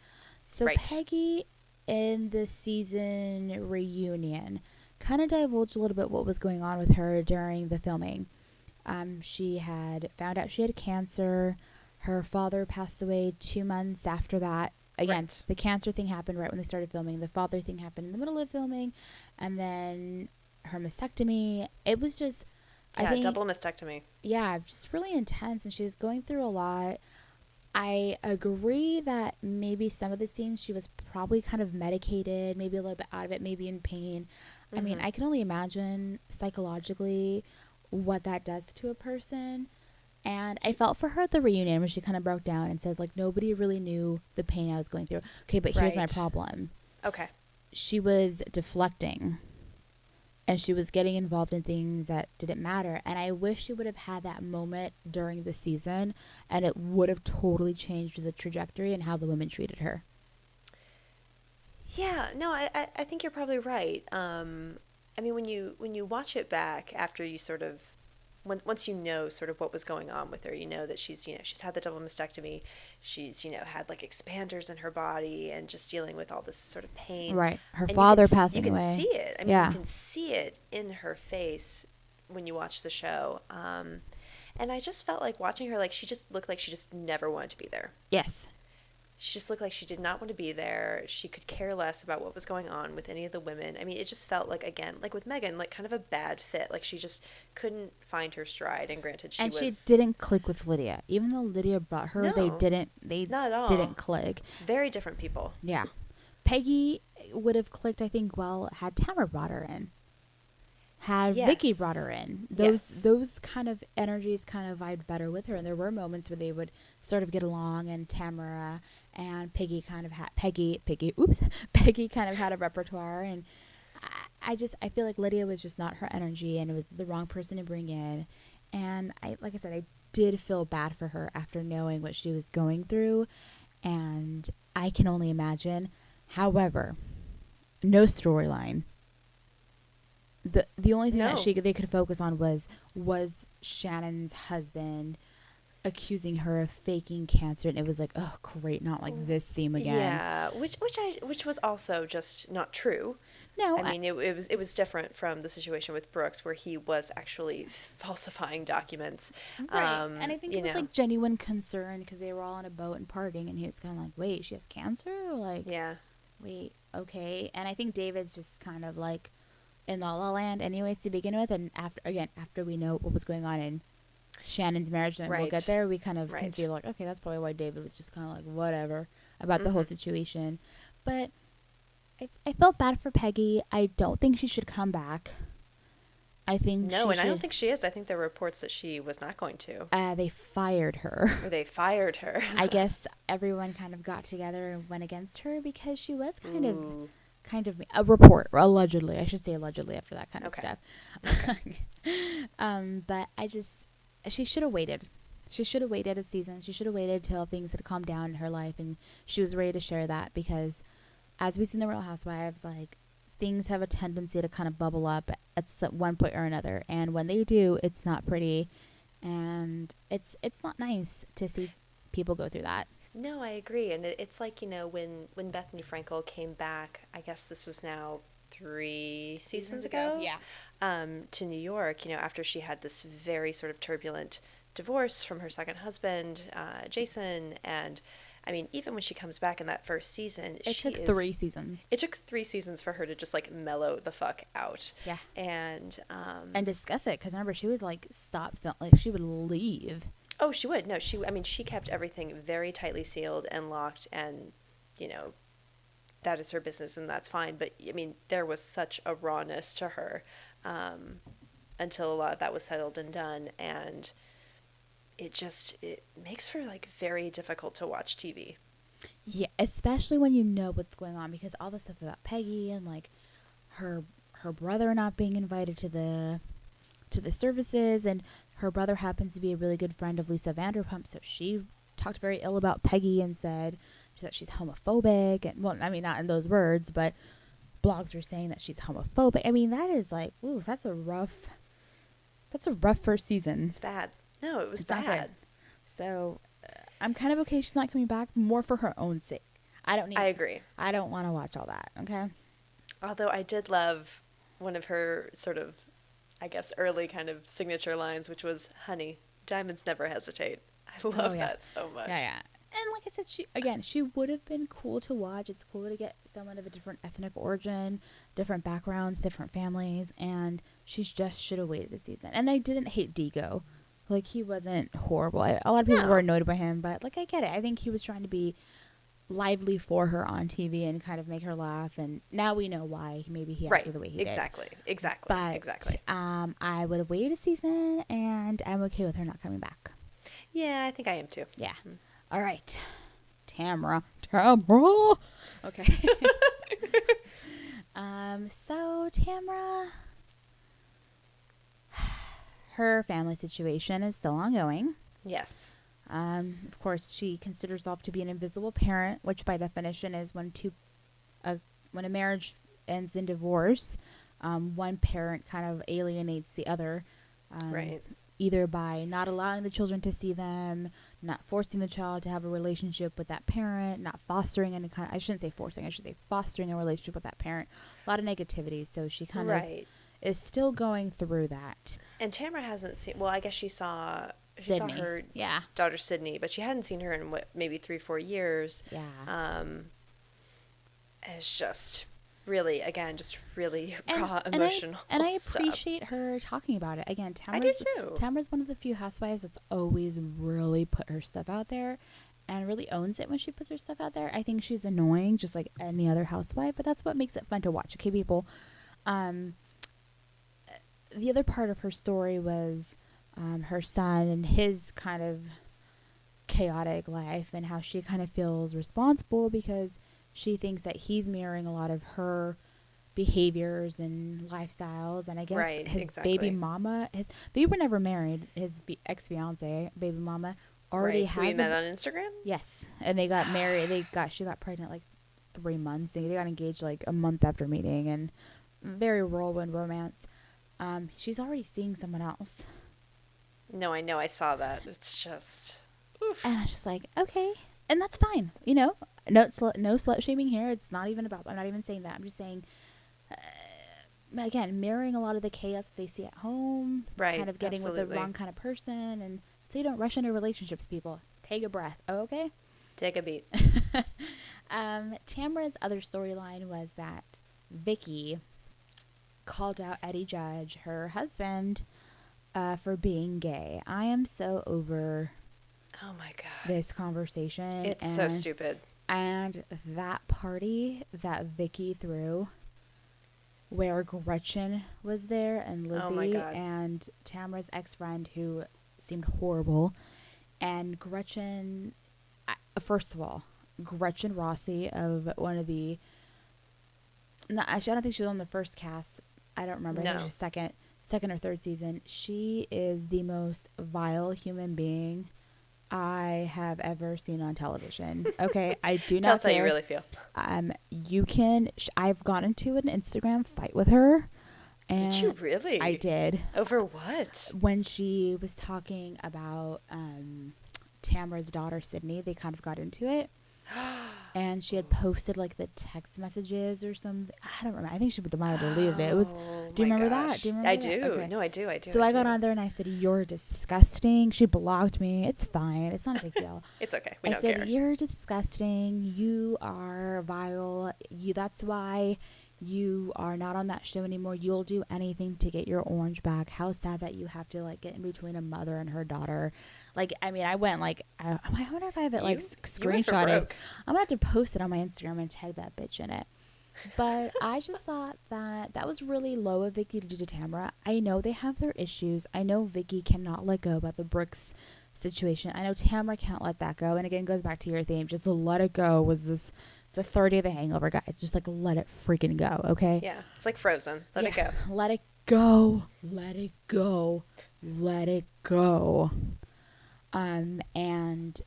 So Right. Peggy in the season reunion kind of divulged a little bit what was going on with her during the filming. Um, she had found out she had cancer. Her father passed away two months after that. Again, Right. the cancer thing happened right when they started filming. The father thing happened in the middle of filming, and then her mastectomy. It was just, Yeah, I think, double mastectomy. yeah, just really intense, and she was going through a lot. I agree that maybe some of the scenes she was probably kind of medicated, maybe a little bit out of it, maybe in pain. I mean, Mhm. I can only imagine psychologically what that does to a person. And I felt for her at the reunion when she kind of broke down and said, like, nobody really knew the pain I was going through. Okay, but here's my problem Okay. she was deflecting and she was getting involved in things that didn't matter and i wish she would have had that moment during the season and it would have totally changed the trajectory and how the women treated her Yeah, no, I, I, I think you're probably right. Um, I mean, when you when you watch it back after you sort of, when, once you know sort of what was going on with her, you know that she's you know she's had the double mastectomy, she's you know had like expanders in her body and just dealing with all this sort of pain. right her And you father can passing You can away see it. I mean, Yeah. you can see it in her face when you watch the show. Um, and I just felt like watching her, like she just looked like she just never wanted to be there. yes She just looked like she did not want to be there. She could care less about what was going on with any of the women. I mean, it just felt like again, like with Meghan, like kind of a bad fit. Like she just couldn't find her stride. And granted, she and was she didn't click with lydia even though lydia brought her they didn't they not at all. didn't click very different people. yeah peggy would have clicked i think well had tamara brought her in had Vicki brought her in. Those Yes. those kind of energies kind of vibed better with her, and there were moments where they would sort of get along, and Tamara and Peggy kind of had Peggy Peggy oops [laughs] Peggy kind of had a repertoire, and I, I just I feel like Lydia was just not her energy, and it was the wrong person to bring in, and I like I said I did feel bad for her after knowing what she was going through, and I can only imagine. However, no storyline. The the only thing that she they could focus on was was Shannon's husband accusing her of faking cancer, and it was like, oh great, not like this theme again. Yeah, which which I which was also just not true. No, I mean, it, it was it was different from the situation with Brooks, where he was actually falsifying documents. right. Um, and I think it was know. like genuine concern because they were all on a boat and partying, and he was kind of like, wait, she has cancer? Like, yeah, wait, okay. And I think David's just kind of like in La La Land, anyways, to begin with. And after again, after we know what was going on in Shannon's marriage, and we'll get there, we kind of can see like, okay, that's probably why David was just kind of like whatever about the whole Mhm. situation. But I, I felt bad for Peggy. I don't think she should come back. I think no, and I don't think she is. I think there were reports that she was not going to, uh, they fired her. or they fired her. [laughs] I guess everyone kind of got together and went against her because she was kind of kind of a report allegedly i should say allegedly after that kind of Okay. stuff [laughs] um but i just she should have waited she should have waited a season she should have waited till things had calmed down in her life and she was ready to share that because as we see in the real housewives like things have a tendency to kind of bubble up at one point or another and when they do it's not pretty and it's it's not nice to see people go through that No, I agree, and it's like you know when when Bethenny Frankel came back. I guess this was now three seasons, ago. yeah. um, to New York, you know, after she had this very sort of turbulent divorce from her second husband, uh, Jason, and I mean, even when she comes back in that first season, it took is- three seasons. It took three seasons for her to just like mellow the fuck out, yeah. And um, and discuss it because remember she would like stop film like she would leave. Oh, she would. No, she I mean, she kept everything very tightly sealed and locked, and you know, that is her business, and that's fine. But I mean, there was such a rawness to her um, until a lot of that was settled and done, and it just it makes for like very difficult to watch TV. yeah especially when you know what's going on because all the stuff about peggy and like her her brother not being invited to the to the services and her brother happens to be a really good friend of lisa vanderpump so she talked very ill about peggy and said that she's homophobic and well i mean not in those words but blogs were saying that she's homophobic i mean that is like ooh that's a rough that's a rough first season It's bad. No, it was It's bad. So uh, I'm kind of okay she's not coming back more for her own sake. I don't need I agree. I don't want to watch all that, okay? Although I did love one of her sort of, I guess, early kind of signature lines, which was, "Honey, diamonds never hesitate." I love Oh, yeah. that so much. Yeah, yeah. And like I said, she again, she would have been cool to watch. It's cool to get someone of a different ethnic origin, different backgrounds, different families, and she just should have waited a season. And I didn't hate Digo. Like he wasn't horrible. I, a lot of people No. were annoyed by him, but like I get it. I think he was trying to be lively for her on TV and kind of make her laugh. And now we know why. Maybe he Right. acted the way he did. exactly. Exactly. But exactly. um, I would have waited a season, and I'm okay with her not coming back. Yeah, I think I am too. Yeah. Mm. All right. Tamra. Tamra. Okay. [laughs] um, so Tamra her family situation is still ongoing. Yes. Um, of course, she considers herself to be an invisible parent, which by definition is when two, uh, when a marriage ends in divorce, um, one parent kind of alienates the other, um, Right. Either by not allowing the children to see them, not forcing the child to have a relationship with that parent, not fostering any kind. I shouldn't say forcing. I should say fostering a relationship with that parent. A lot of negativity. So she kind of Right. is still going through that. And Tamara hasn't seen. Well, I guess she saw. She Sydney, saw her yeah. daughter Sydney, but she hadn't seen her in what maybe three, four years. Yeah. Um, it's just really, again, just really and, raw and emotional. I, and I [laughs] appreciate her talking about it. Again, I do Tamara's, too. Tamara's one of the few housewives that's always really put her stuff out there and really owns it when she puts her stuff out there. I think she's annoying just like any other housewife, but that's what makes it fun to watch. Okay, people. Um, the other part of her story was um, her son and his kind of chaotic life and how she kind of feels responsible because she thinks that he's mirroring a lot of her behaviors and lifestyles and i guess Right, his exactly. baby mama his they were never married his ex-fiance baby mama already right. who we has met on Instagram. yes and they got married they got she got pregnant like three months they, they got engaged like a month after meeting and very whirlwind romance um she's already seeing someone else No, I know. I saw that. It's just. Oof. And I'm just like, okay, and that's fine. You know, no slut, no slut shaming here. It's not even about. I'm not even saying that. I'm just saying, uh, again, mirroring a lot of the chaos that they see at home. Right, Kind of getting with the wrong kind of person, and so you don't rush into relationships. People, take a breath. Oh, okay. Take a beat. [laughs] Um, Tamara's other storyline was that Vicki called out Eddie Judge, her husband, uh, for being gay. I am so over Oh my god. this conversation. It's so stupid. And that party that Vicki threw, where Gretchen was there and oh Lizzie Oh and Tamara's ex friend who seemed horrible, and Gretchen. First of all, Gretchen Rossi of one of the. No, actually, I don't think she was on the first cast. I don't remember. I think No. she was second, second or third season. She is the most vile human being I have ever seen on television. [laughs] Okay, I do not. Tell us how you really feel. Um, you can. Sh- I've gone into an Instagram fight with her, and Did you really? I did Over what? when she was talking about um, Tamara's daughter Sydney. They kind of got into it, and she had posted like the text messages or something. I don't remember. I think she might have deleted it. It was. Oh do you remember that? Do you I remember that? do. Okay. No, I do. I do. So I, got do. on there and I said, "You're disgusting." She blocked me. It's fine. It's not a big deal. [laughs] It's okay. We I said, care. "You're disgusting. You are vile. You. That's why you are not on that show anymore. You'll do anything to get your orange back. How sad that you have to like get in between a mother and her daughter. Like, I mean, I went like, I, I wonder if I have it like You- s- you screenshotted. I'm gonna have to post it on my Instagram and tag that bitch in it. But I just [laughs] thought that that was really low of Vicki to do to Tamara. I know they have their issues. I know Vicki cannot let go about the Brooks situation. I know Tamara can't let that go. And again, it goes back to your theme. Just let it go. Was this? It's a third day of the hangover, guys. Just like let it freaking go, okay? Yeah, it's like Frozen. Let it go. Let it go. Let it go. Let it go. Um, and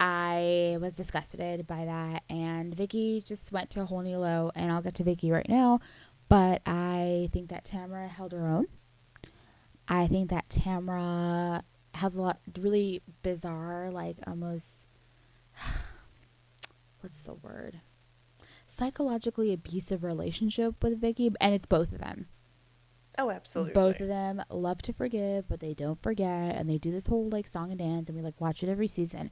I was disgusted by that. And Vicki just went to a whole new low. And I'll get to Vicki right now. But I think that Tamara held her own. I think that Tamara has a lot really bizarre, like almost [sighs] what's the word? psychologically abusive relationship with Vicki, and it's both of them. Oh, absolutely. Both of them love to forgive, but they don't forget, and they do this whole like song and dance, and we like watch it every season.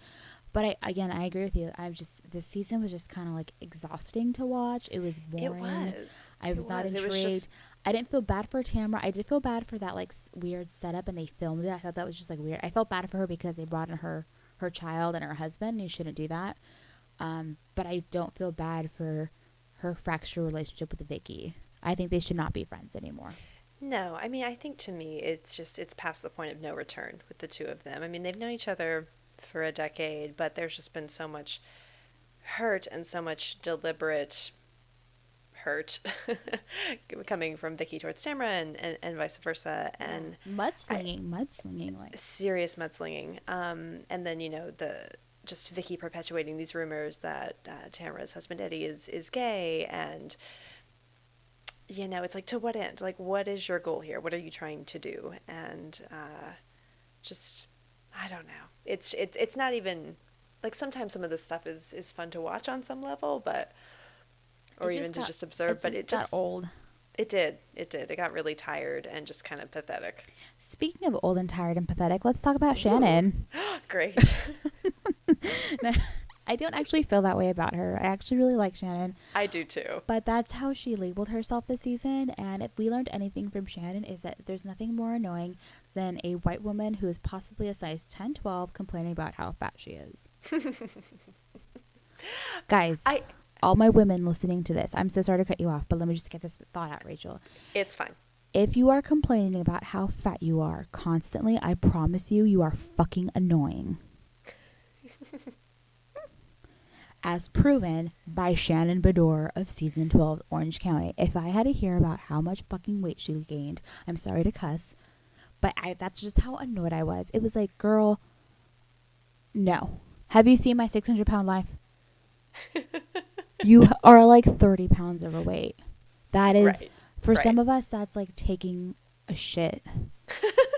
But I again, I agree with you. I'm just this season was just kind of like exhausting to watch. It was boring. It was. I was not. It was intrigued. just- I didn't feel bad for Tamara. I did feel bad for that like s- weird setup, and they filmed it. I thought that was just like weird. I felt bad for her because they brought in her her child and her husband. And you shouldn't do that. Um, but I don't feel bad for her fractured relationship with Vicki. I think they should not be friends anymore. No, I mean, I think to me, it's just it's past the point of no return with the two of them. I mean, they've known each other for a decade, but there's just been so much hurt and so much deliberate hurt [laughs] coming from Vicki towards Tamara and, and, and vice versa, and mudslinging, mudslinging, like serious mudslinging. Um, and then you know the just Vicki perpetuating these rumors that uh, Tamara's husband Eddie is is gay, and you know it's like to what end? Like, what is your goal here? What are you trying to do? And uh, just I don't know. It's it's it's not even like sometimes some of this stuff is is fun to watch on some level, but or even just to just observe. but it got just old. it did it did it got really tired and just kind of pathetic. Speaking of old and tired and pathetic, let's talk about Shannon. [gasps] Great. [laughs] [laughs] No, I don't actually feel that way about her. I actually really like Shannon, I do too. but that's how she labeled herself this season. And if we learned anything from Shannon, is that there's nothing more annoying than a white woman who is possibly a size 10, 12 complaining about how fat she is. [laughs] Guys, I all my women listening to this, I'm so sorry to cut you off, but let me just get this thought out, Rachel. it's fine. If you are complaining about how fat you are constantly, I promise you, you are fucking annoying. [laughs] As proven by Shannon Beador of season 12 Orange County. If I had to hear about how much fucking weight she gained, I'm sorry to cuss, but I, that's just how annoyed I was. It was like, girl, no. Have you seen my 600 pound life? you [laughs] are like 30 pounds overweight. That is Right. for some of us, that's like taking a shit. [laughs]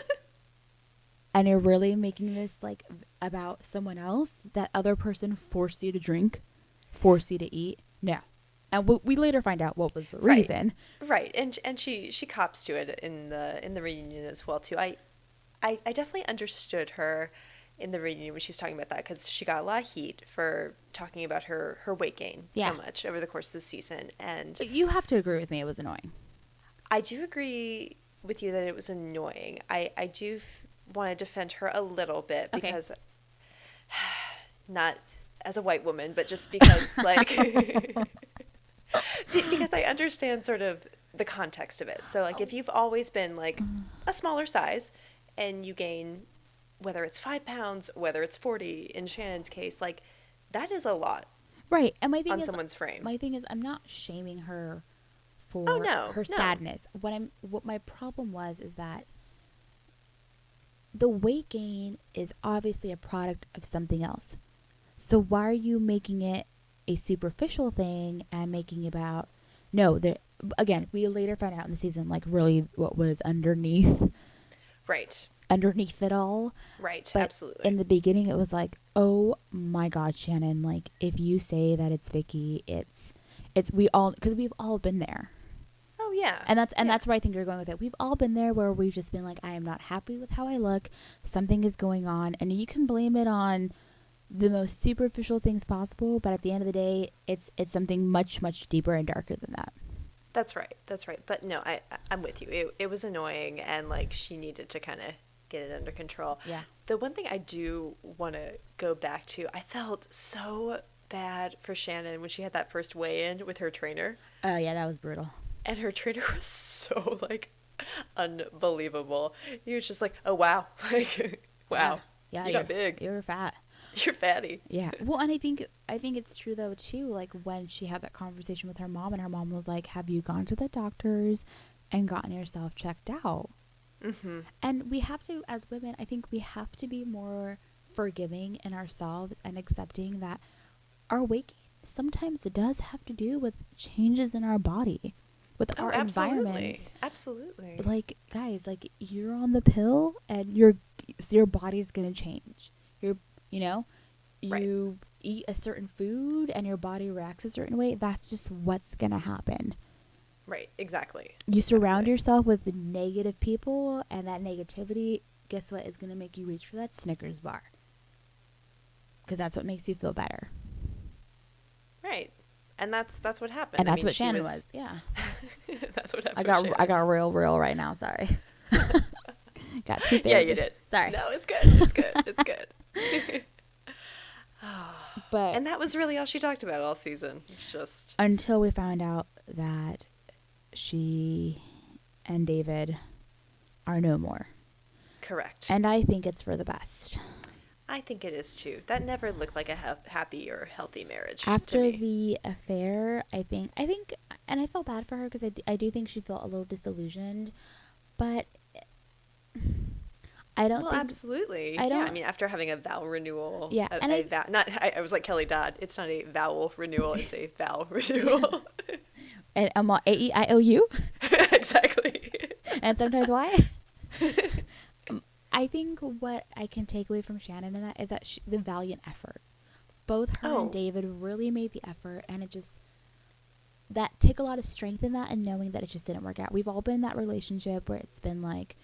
and you're really making this like about someone else. That other person forced you to drink, forced you to eat. No. And we, we later find out what was the Right. reason. Right, and and she she cops to it in the in the reunion as well too. I I, I definitely understood her in the reunion when she was talking about that because she got a lot of heat for talking about her her weight gain Yeah. so much over the course of the season, and you have to agree with me. It was annoying. I do agree with you that it was annoying. I I do want to defend her a little bit Okay. because [sighs] not as a white woman, but just because [laughs] like [laughs] because I understand sort of the context of it. So like if oh. you've always been like mm. a smaller size and you gain whether it's 5 pounds, whether it's 40 in Shannon's case, like that is a lot Right. And my thing on is, someone's frame. my thing is, I'm not shaming her oh, for Oh, no, her no. sadness. What I'm, what my problem was is that the weight gain is obviously a product of something else. So why are you making it a superficial thing and making about no? There again, we later found out in the season like really what was underneath right. underneath it all. Right. But absolutely. in the beginning, it was like, oh my God, Shannon! Like, if you say that it's Vicki, it's it's we all because we've all been there, oh yeah. and that's and Yeah. that's where I think you're going with it. We've all been there where we've just been like, I am not happy with how I look. Something is going on, and you can blame it on the most superficial things possible, but at the end of the day, it's it's something much much deeper and darker than that. That's right. That's right. But no, I I'm with you. It it was annoying and like she needed to kind of get it under control. Yeah. The one thing I do want to go back to, I felt so bad for Shannon when she had that first weigh-in with her trainer, Oh yeah, that was brutal. And her trainer [laughs] was so like unbelievable. He was just like, "Oh wow, [laughs] like wow, Yeah, you you're, got big, You're fat. you're fatty." Yeah. Well, and I think I think it's true though too. Like when she had that conversation with her mom, and her mom was like, "Have you gone to the doctors and gotten yourself checked out?" Mm-hmm. And we have to, as women, I think we have to be more forgiving in ourselves and accepting that our weight sometimes it does have to do with changes in our body, with Oh, our absolutely, environments. absolutely. Like guys, like you're on the pill and your your body's gonna change. You're you know, Right. you eat a certain food and your body reacts a certain way, that's just what's going to happen. Right, exactly. You surround Exactly. yourself with negative people, and that negativity, guess what, is going to make you reach for that Snickers bar. Because that's what makes you feel better. Right. And that's that's what happened. And I that's mean, what Shannon was. Yeah. [laughs] that's what happened. I got I got real real right now. Sorry. [laughs] got too Yeah, you did. Sorry. No, it's good. It's good. It's [laughs] good. But and that was really all she talked about all season. It's just until we found out that she and David are no more. correct. And I think it's for the best. I think it is too. That never looked like a ha- happy or healthy marriage. After the affair, I think I think and I felt bad for her because I, d- I do think she felt a little disillusioned, but I don't well, absolutely. I yeah, I don't- mean, after having a vow renewal. Yeah, a, and a I- vow, not. I, I was like Kelly Dodd. It's not a vowel renewal. It's a [laughs] vow renewal. [laughs] and I'm A E I O U [laughs] exactly. and sometimes why. I think what I can take away from Shannon and that is that she, the valiant effort. Both her Oh. and David really made the effort, and it just that took a lot of strength in that, and knowing that it just didn't work out. We've all been in that relationship where it's been like,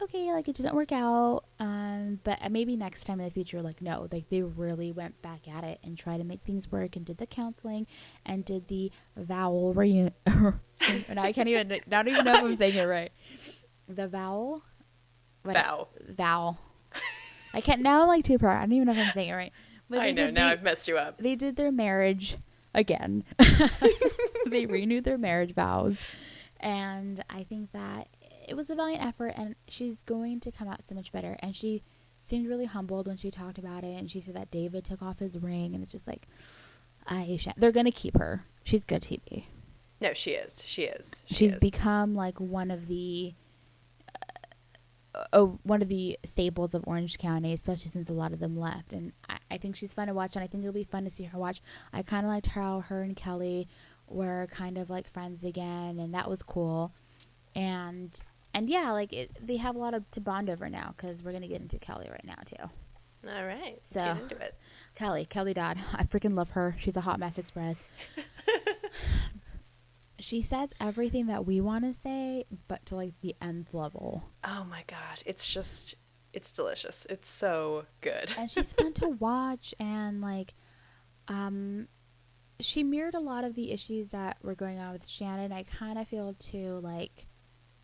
okay, like it didn't work out, um, but maybe next time in the future, like no, like they really went back at it and tried to make things work, and did the counseling, and did the vowel reunion. and [laughs] I can't even, I don't even know if I'm saying it right. The vowel. What- Vow. Vowel. I can't now. I'm like too proud. I don't even know if I'm saying it right. But I know. did Now the- I've messed you up. they did their marriage again. [laughs] they renewed their marriage vows. And I think that it was a valiant effort and she's going to come out so much better. And she seemed really humbled when she talked about it and she said that David took off his ring and it's just like I sh- they're going to keep her. She's good TV. No, she is. She is. She She's is. become like one of the oh, one of the staples of Orange County, especially since a lot of them left. And I, I think she's fun to watch, and I think it'll be fun to see her watch. I kind of liked how her and Kelly were kind of like friends again, and that was cool. And and yeah, like it, they have a lot of to bond over now because we're gonna get into Kelly right now too. All right. So- get into it. Kelly, Kelly Dodd. [laughs] I freaking love her. She's a hot mess express. [laughs] she says everything that we want to say, but to like the nth level. Oh my god, it's just it's delicious. It's so good. And she's fun to [laughs] watch and like um she mirrored a lot of the issues that were going on with Shannon. I kind of feel too like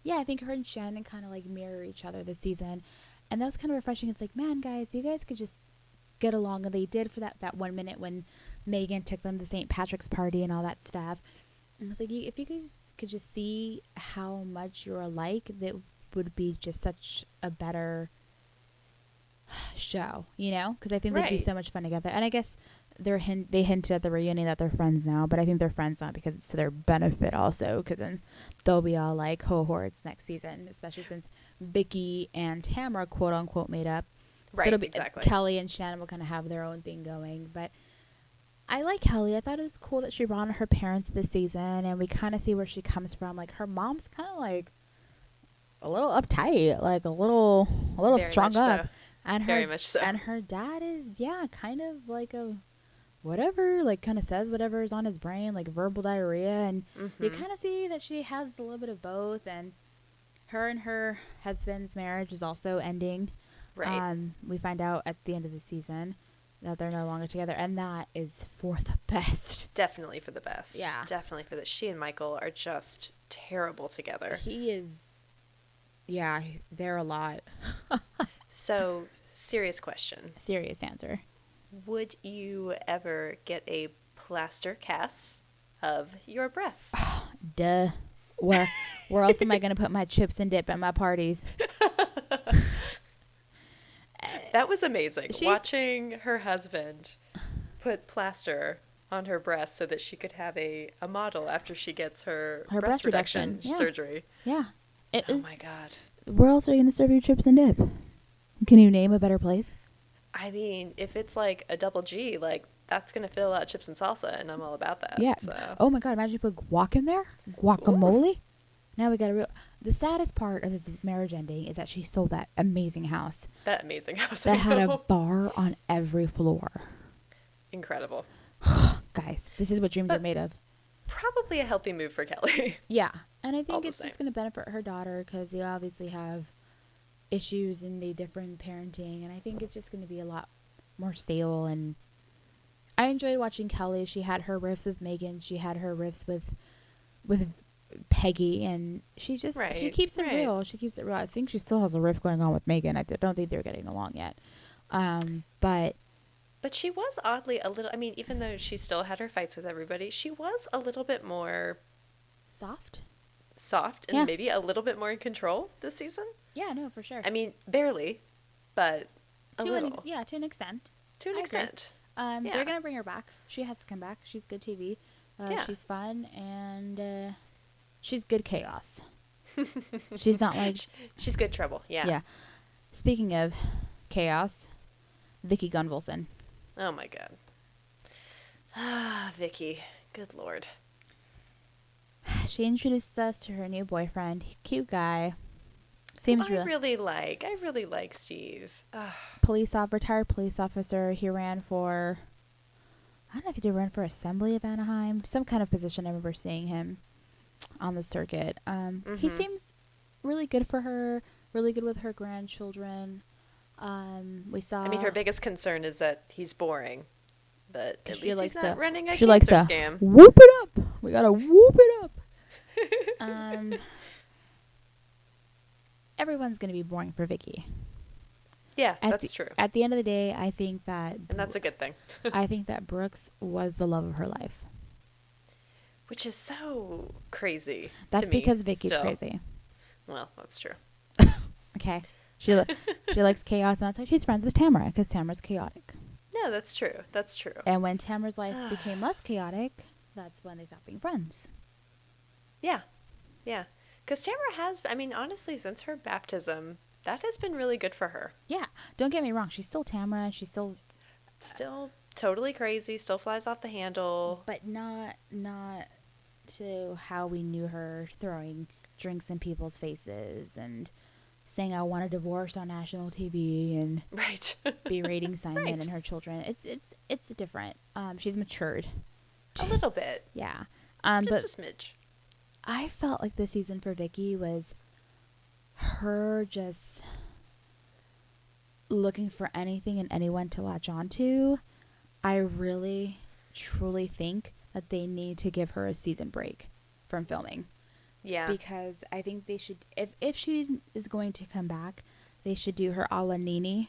yeah, I think her and Shannon kind of like mirror each other this season. And that was kind of refreshing. It's like, man, guys, you guys could just get along. And they did for that, that one minute when Meghan took them to St. Patrick's party and all that stuff. And was like, you, if you guys could just see how much you're alike, that would be just such a better show, you know? Because I think they'd be so much fun together. And I guess they're hint- they hinted at the reunion that they're friends now, but I think they're friends now because it's to their benefit also, because then they'll be all like cohorts next season, especially since Vicki and Tamara quote unquote made up. Right, so it'll be exactly. Kelly and Shannon will kind of have their own thing going, but. I like Kelly. I thought it was cool that she brought on her parents this season, and we kind of see where she comes from. Like her mom's kind of like a little uptight, like a little, a little Very strung up, so. and her Very much so. and her dad is yeah, kind of like a whatever, like kind of says whatever is on his brain, like verbal diarrhea, and you Mhm. kind of see that she has a little bit of both, and her and her husband's marriage is also ending. Right. Um, we find out at the end of the season that they're no longer together, and that is for the [laughs] best. Definitely for the best. Yeah. Definitely for the. She and Michael are just terrible together. He is, yeah, they're a lot. [laughs] So, serious question. Serious answer. Would you ever get a plaster cast of your breasts? [sighs] Duh. Where, where else am I gonna put my chips and dip at my parties? [laughs] That was amazing. She's- Watching her husband put plaster on her breast so that she could have a, a model after she gets her, Her breast reduction, yeah. surgery. Yeah, it Oh is. my god. Where else are you gonna serve your chips and dip? Can you name a better place? I mean, if it's like a double G, like that's gonna fill out chips and salsa, and I'm all about that. Yeah. So. Oh my god! Imagine you put guac in there, guacamole. Now we got a real. The saddest part of his marriage ending is that she sold that amazing house That amazing house. that had a bar on every floor. incredible. [sighs] Guys, this is what dreams are made of. Probably a healthy move for Kelly. [laughs] Yeah, and I think it's just going to benefit her daughter because they obviously have issues in the different parenting, and I think it's just going to be a lot more stable. And I enjoyed watching Kelly. She had her riffs with Meghan. She had her riffs with with Peggy, and she just she keeps it right. real. She keeps it real. I think she still has a riff going on with Meghan. I don't think they're getting along yet. Um, but But she was oddly a little. I mean, even though she still had her fights with everybody, she was a little bit more soft. soft and Yeah. maybe a little bit more in control this season. Yeah, no, for sure. I mean, barely, but a to an, little yeah, to an extent. to an I agree. extent. Um, Yeah. they're gonna bring her back. She has to come back. She's good TV. Uh, Yeah. She's fun and uh, she's good chaos. she's not like [laughs] She's good trouble. Yeah. yeah. Speaking of chaos, Vicki Gunvalson. Oh my god. Ah, Vicki. Good lord. She introduced us to her new boyfriend. Cute guy. Seems I real. really like. I really like Steve. Ah, police off retired police officer. He ran for I don't know if he did run for assembly of Anaheim, some kind of position. I remember seeing him on the circuit. Um, He Mhm. seems really good for her. Really good with her grandchildren. Um, we saw. I mean, her biggest concern is that he's boring, but at she least likes he's not to- running a she likes to scam. whoop it up. We gotta whoop it up. [laughs] um, everyone's gonna be boring for Vicki. Yeah, At that's the, true, At the end of the day, I think that and that's a good thing. I think that Brooks was the love of her life. Which is so crazy. That's because Vicki's still. crazy. Well, that's true. [laughs] Okay. She li- she [laughs] likes chaos, and that's why she's friends with Tamara because Tamara's chaotic. No, that's true. That's true. And when Tamara's life [sighs] became less chaotic, that's when they stopped being friends. Yeah, yeah. Because Tamara has, I mean, honestly, since her baptism, that has been really good for her. Yeah. Don't get me wrong. She's still Tamara. She's still, uh, Still totally crazy, still flies off the handle. but not not to how we knew her throwing drinks in people's faces and saying I want a divorce on national TV and [laughs] Right. berating Simon Right. and her children. It's it's it's different. Um, she's matured. a little bit. Yeah. Um, but Just a smidge. I felt like this season for Vicki was her just looking for anything and anyone to latch onto. I really, truly think that they need to give her a season break from filming Yeah. because I think they should. If if she is going to come back, they should do her a la NeNe.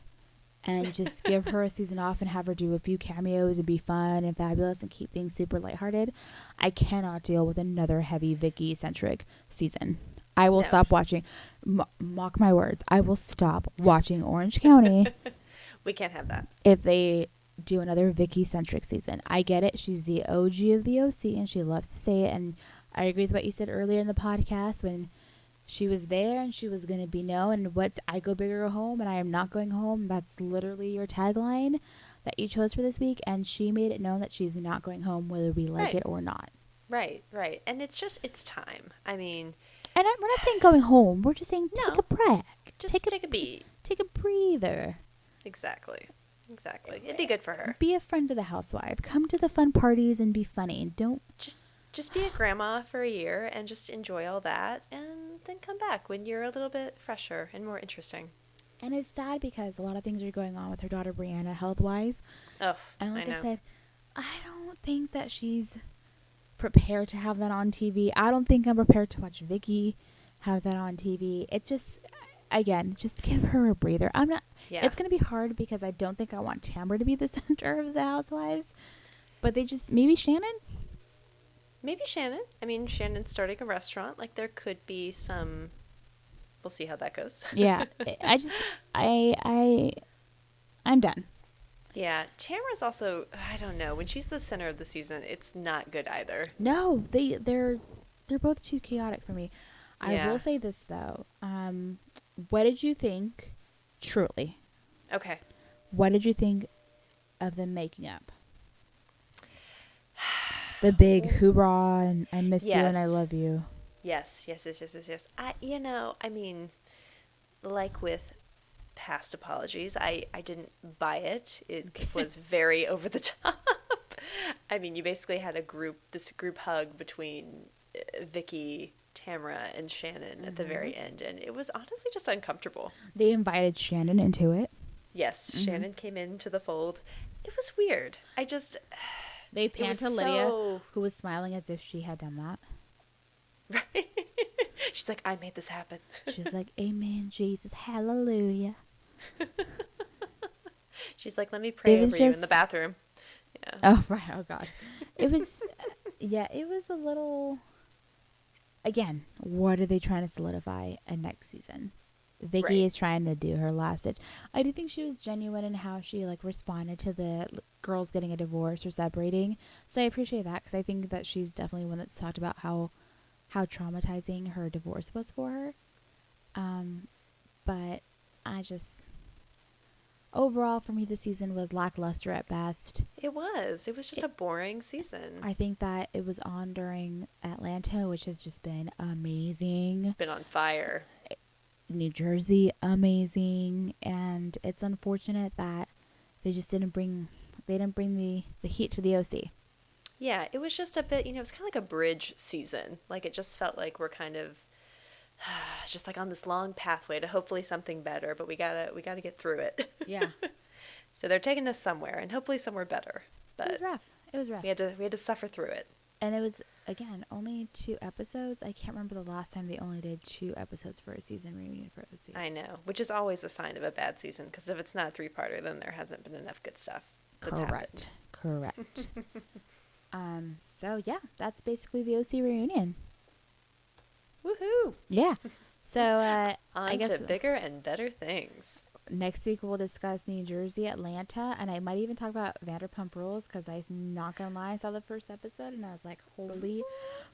And just [laughs] give her a season off and have her do a few cameos and be fun and fabulous and keep things super lighthearted. I cannot deal with another heavy Vicki centric season. I will No. stop watching. M- mock my words. I will stop watching Orange County [laughs] we can't have that. if they do another Vicki centric season. I get it. She's the OG of the OC and she loves to say it. And I agree with what you said earlier in the podcast when she was there and she was going to be no. And what's I go big or go home and I am not going home. That's literally your tagline that you chose for this week. And she made it known that she's not going home whether we like Right. it or not. Right, right. And it's just, it's time. I mean, And I, we're not saying going home. We're just saying take No. a break. just take, take, a, a beat. take a breather. Exactly. Exactly. It'd be good for her. Be a friend to the housewife. Come to the fun parties and be funny. Don't Just just be a grandma for a year and just enjoy all that and then come back when you're a little bit fresher and more interesting. And it's sad because a lot of things are going on with her daughter Briana health wise. Oh, And like I I, said, I don't think that she's prepared to have that on TV. I don't think I'm prepared to watch Vicki have that on TV. It just again, just give her a breather. I'm not yeah. it's gonna be hard because I don't think I want Tamara to be the [laughs] center of the housewives. But they just maybe Shannon? Maybe Shannon. I mean, Shannon's starting a restaurant. Like there could be some. We'll see how that goes. [laughs] Yeah. I- I just I I I'm done. yeah. Tamara's also. I don't know. When she's the center of the season, it's not good either. No, they they're they're both too chaotic for me. I Yeah. will say this though. Um, what did you think? Truly, Okay. what did you think of them making up? [sighs] The big hoorah and I miss you and I love you. Yes. Yes. Yes. Yes. Yes. Yes. I. You know. I mean, like with past apologies. I, I didn't buy it. It was very [laughs] over the top. I mean, you basically had a group, this group hug between uh, Vicki, Tamara, and Shannon at the very end, and it was honestly just uncomfortable. They invited Shannon into it. Yes, Mhm. Shannon came into the fold. It was weird. I just, [sighs] They panned to Lydia, so who was smiling as if she had done that. [laughs] right. She's like, I made this happen. She was like, [laughs] "Amen, Jesus, Hallelujah." [laughs] She's like, let me pray over you in the bathroom. Yeah. Oh right. Oh God. It was. yeah. It was a little. Again, what are they trying to solidify in next season? Vicki Right. is trying to do her last ditch. I do think she was genuine in how she like responded to the girls getting a divorce or separating. So I appreciate that because I think that she's definitely one that's talked about how how traumatizing her divorce was for her. Um, but I just overall for me the season was lackluster at best. It was. It was just a boring season. I think that it was on during Atlanta, which has just been amazing. Been on fire. New Jersey, amazing, and it's unfortunate that they just didn't bring they didn't bring the the heat to the OC. Yeah, it was just a bit, you know, it was kind of like a bridge season. Like it just felt like we're kind of [sighs] just like on this long pathway to hopefully something better, but we got to we got to get through it. [laughs] Yeah, so they're taking us somewhere and hopefully somewhere better. But it was rough. It was rough, we had to we had to suffer through it. and it was again only two episodes. I can't remember the last time they only did two episodes for a season reunion for OC. I know, which is always a sign of a bad season because if it's not a three-parter, then there hasn't been enough good stuff. That's happened. Correct. Correct. [laughs] um. So yeah, that's basically the OC reunion. Woohoo! Yeah. So uh, [laughs] On I guess to bigger and better things. next week we'll discuss New Jersey, Atlanta, and I might even talk about Vanderpump Rules because I'm not gonna lie, I saw the first episode and I was like, holy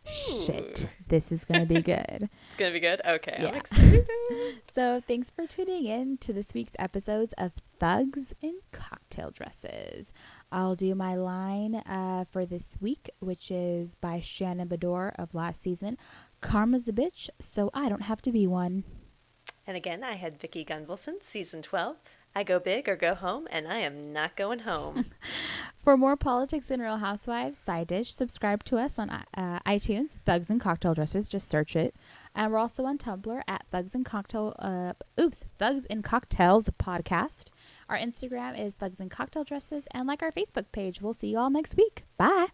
shit, this is gonna be good. [laughs] It's gonna be good. Okay, I'm Yeah. [laughs] so thanks for tuning in to this week's episodes of Thugs in Cocktail Dresses. I'll do my line uh, for this week, which is by Shannon Beador of last season. Karma's a bitch, so I don't have to be one. And again, I had Vicki Gunvalson, season 12. I go big or go home, and I am not going home. [laughs] For more politics and Real Housewives side dish, subscribe to us on uh, iTunes, Thugs and Cocktail Dresses. Just search it, and we're also on Tumblr at Thugs and Cocktail. Uh, oops, Thugs and Cocktails podcast. Our Instagram is Thugs and Cocktail Dresses, and like our Facebook page. We'll see you all next week. Bye.